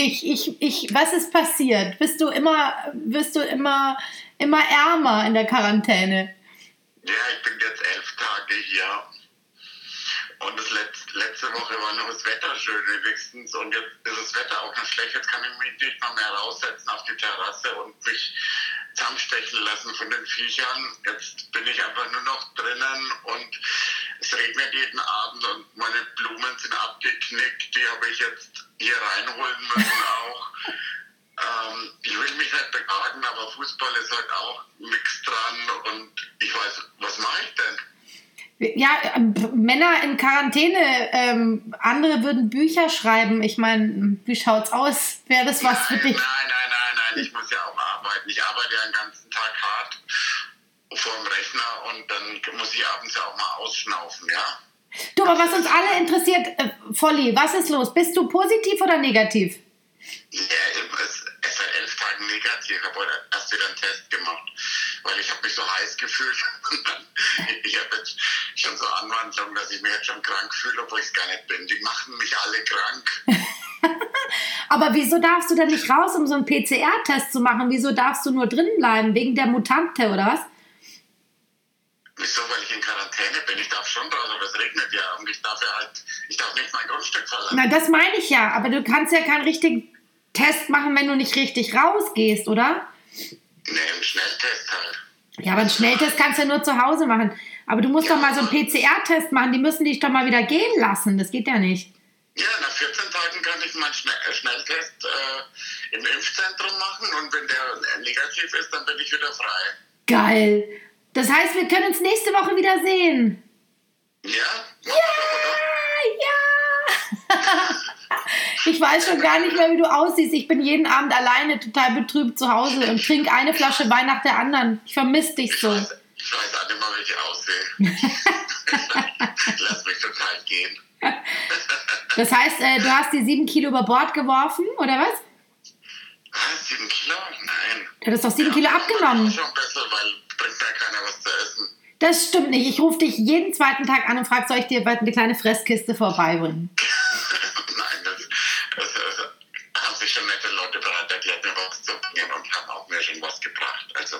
eigentlich? Ich, ich, was ist passiert? Bist du immer, bist du immer, immer ärmer in der Quarantäne? Ja, ich bin jetzt elf Tage hier. Und das letzte, letzte Woche war noch das Wetter schön wenigstens. Und jetzt ist das Wetter auch noch schlecht. Jetzt kann ich mich nicht mal mehr raussetzen auf die Terrasse und mich zusammenstechen lassen von den Viechern. Jetzt bin ich einfach nur noch drinnen und es regnet jeden Abend und meine Blumen sind abgeknickt. Die habe ich jetzt hier reinholen müssen auch. ähm, ich will mich nicht beklagen, aber Fußball ist halt auch nichts dran und ich weiß, was mache ich denn? Ja, ähm, Männer in Quarantäne, ähm, andere würden Bücher schreiben. Ich meine, wie schaut's aus? Wäre das was nein, für dich? Nein, nein, nein, nein, ich muss ja auch arbeiten. Ich arbeite ja den ganzen Tag hart vor dem Rechner und dann muss ich abends ja auch mal ausschnaufen, ja. Aber was uns alle interessiert, äh, Volli, was ist los? Bist du positiv oder negativ? Ja, elf Tagen negativ. Heute erst wieder einen Test gemacht, weil ich habe mich so heiß gefühlt. ich habe jetzt schon so Anwandlungen, dass ich mich jetzt schon krank fühle, obwohl ich es gar nicht bin. Die machen mich alle krank. aber wieso darfst du denn nicht raus, um so einen PCR-Test zu machen? Wieso darfst du nur drin bleiben? Wegen der Mutante oder was? Wieso? Weil ich in Quarantäne bin. Ich darf schon raus, aber es regnet ja. Und ich darf ja halt, ich darf nicht mein Grundstück verlassen. Na, das meine ich ja. Aber du kannst ja keinen richtigen Test machen, wenn du nicht richtig rausgehst, oder? Nee, einen Schnelltest halt. Ja, aber einen Schnelltest kannst du ja nur zu Hause machen. Aber du musst Ja. doch mal so einen PCR-Test machen. Die müssen dich doch mal wieder gehen lassen. Das geht ja nicht. Ja, nach 14 Tagen kann ich meinen Schnell äh, Schnelltest äh, im Impfzentrum machen und wenn der negativ ist, dann bin ich wieder frei. Geil. Das heißt, wir können uns nächste Woche wieder sehen. Ja? Ja! Ja! Ich weiß schon gar nicht mehr, wie du aussiehst. Ich bin jeden Abend alleine total betrübt zu Hause und trinke eine Flasche Wein nach der anderen. Ich vermisse dich Ich so. weiß, ich weiß auch nicht mal, wie ich aussehe. Lass mich total gehen. Das heißt, äh, du hast die sieben Kilo über Bord geworfen, oder was? Ah, sieben Kilo? Nein. Du hast doch sieben Kilo Ja, abgenommen. Schon besser, weil bringt mir keiner was zu essen. Das stimmt nicht. Ich rufe dich jeden zweiten Tag an und frage, soll ich dir bald eine kleine Fresskiste vorbeibringen? Nein, das, das, das haben sich schon nette Leute bereit erklärt, mir was zu bringen und haben auch mir schon was gebracht. Also,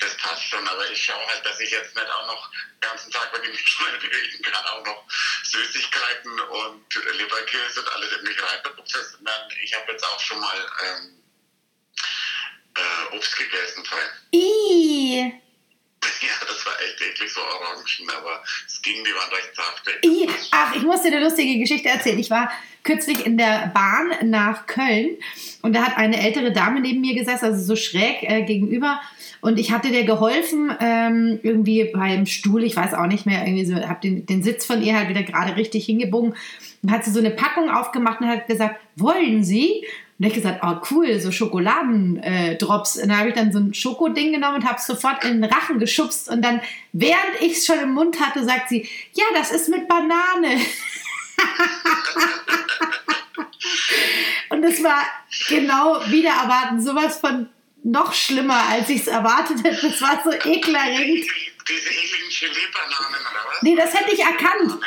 das passt schon, aber ich schaue halt, dass ich jetzt nicht auch noch den ganzen Tag, wenn ich mich schnell bewegen kann, auch noch Süßigkeiten und Leberkäse und alles in mich reinprozessieren. Ich habe jetzt auch schon mal ähm, äh, Obst gegessen, vorhin. Ih, Ja, das war echt eklig, so Orangen, aber es ging, die waren recht saftig. ih. Ach, ich muss dir eine lustige Geschichte erzählen. Ich war kürzlich in der Bahn nach Köln und da hat eine ältere Dame neben mir gesessen, also so schräg äh, gegenüber. Und ich hatte der geholfen, ähm, irgendwie beim Stuhl, ich weiß auch nicht mehr, irgendwie so, habe den, den Sitz von ihr halt wieder gerade richtig hingebogen. Und hat sie so eine Packung aufgemacht und hat gesagt, wollen Sie? Und ich gesagt, oh cool, so Schokoladendrops. Äh, und da habe ich dann so ein Schokoding genommen und habe es sofort in den Rachen geschubst. Und dann, während ich es schon im Mund hatte, sagt sie, ja, das ist mit Banane. und es war genau wieder erwarten, sowas von noch schlimmer, als ich es erwartet hätte. Das war so ekelerregend. Diese ekligen Chili-Bananen, oder was? Nee, das hätte ich erkannt.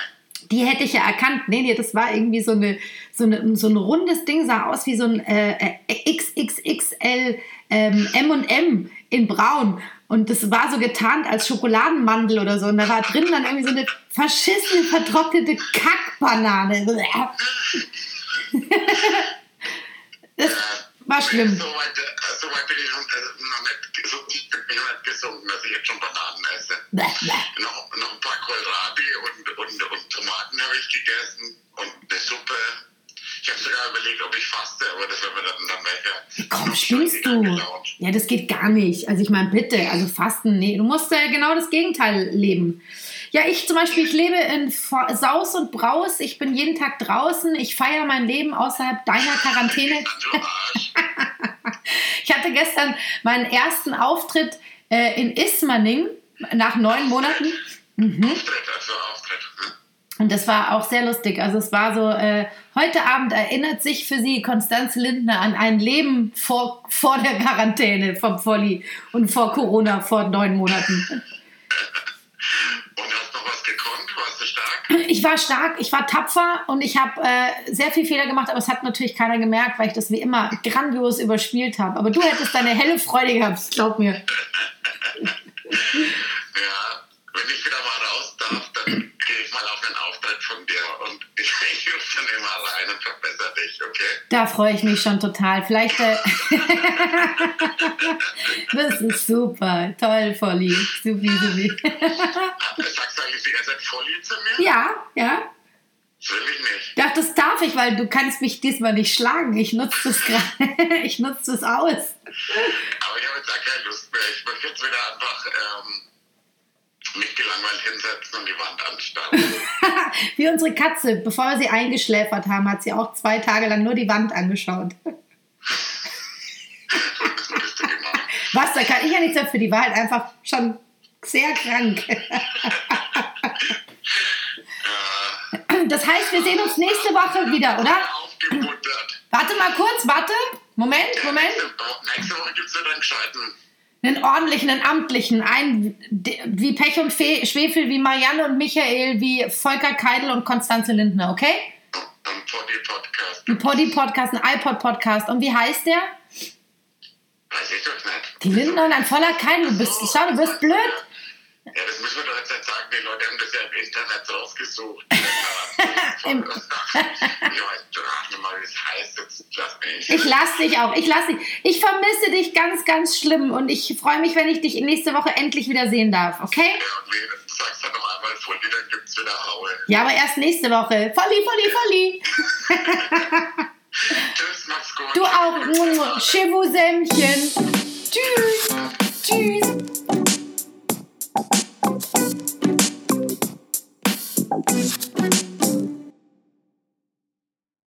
Die hätte ich ja erkannt. Nee, nee, das war irgendwie so, eine, so, eine, so ein rundes Ding, sah aus wie so ein äh, äh, XXXL ähm, M&M in braun. Und das war so getarnt als Schokoladenmandel oder so. Und da war drin dann irgendwie so eine verschissene, vertrocknete Kackbanane. Das war schlimm. So weit, äh, so weit bin ich noch, äh, noch nicht, so tief bin ich noch nicht gesunken, dass ich jetzt schon Bananen esse. Bäh, bäh. Noch, noch ein paar Kohlrabi und, und, und Tomaten habe ich gegessen und eine Suppe. Ich habe sogar überlegt, ob ich faste, aber das wäre mir dann, dann welcher. Komm, spinnst du? Ja, das geht gar nicht. Also ich meine, bitte, also Fasten, nee, du musst äh, genau das Gegenteil leben. Ja, ich zum Beispiel, ich lebe in Saus und Braus. Ich bin jeden Tag draußen. Ich feiere mein Leben außerhalb deiner Quarantäne. Ich hatte gestern meinen ersten Auftritt äh, in Ismaning nach neun Monaten. Auftritt, also Auftritt. Und das war auch sehr lustig. Also es war so, äh, heute Abend erinnert sich für sie Konstanze Lindner an ein Leben vor, vor der Quarantäne vom Volli und vor Corona vor neun Monaten. Und hast noch was gekonnt? Warst du stark? ich war stark, ich war tapfer und ich habe äh, sehr viel Fehler gemacht, aber es hat natürlich keiner gemerkt, weil ich das wie immer grandios überspielt habe. Aber du hättest deine helle Freude gehabt, glaub mir. Ja, wenn ich wieder mal ich mal auf einen Auftritt von dir und ich, rufe dann immer rein und verbessere dich, okay? Da freue ich mich schon total. Vielleicht. Äh das ist super. Toll, Volli. Supi, supi. Sagst du eigentlich die ganze Zeit Folie zu mir? ja, ja. Will ich nicht. Ja, das darf ich, weil du kannst mich diesmal nicht schlagen. Ich nutze das gerade. Ich nutze das aus. Aber ich habe jetzt auch keine Lust mehr. Ich möchte jetzt wieder einfach ähm, mich gelangweilt hinsetzen und die Wand anstarren. Wie unsere Katze. Bevor wir sie eingeschläfert haben, hat sie auch zwei Tage lang nur die Wand angeschaut. Was, da kann ich ja nichts dafür. Die war halt einfach schon sehr krank. Das heißt, wir sehen uns nächste Woche wieder, oder? Warte mal kurz, warte. Moment, Moment. Nächste, Woche gibt es wieder einen gescheiten. Einen ordentlichen, einen amtlichen, einen wie Pech und Fe Schwefel, wie Marianne und Michael, wie Volker Keidel und Konstanze Lindner, okay? Ein Poddy-Podcast. Ein Poddy-Podcast, ein iPod-Podcast. Und wie heißt der? Weiß ich doch nicht. Die Lindner und ein voller Keidel. Du bist, schau, du bist blöd. Ja, das müssen wir doch jetzt nicht sagen. Die Leute haben das ja im Internet rausgesucht. Im- ich weiß Ich lass dich auch. Ich lass dich. Ich vermisse dich ganz, ganz schlimm. Und ich freue mich, wenn ich dich nächste Woche endlich wieder sehen darf, okay? Sagst dann noch einmal Folie, dann gibt es wieder Haue. Ja, aber erst nächste Woche. Volli, Volli, Volli. Tschüss, mach's gut. Du auch. Chez Sämchen. Tschüss.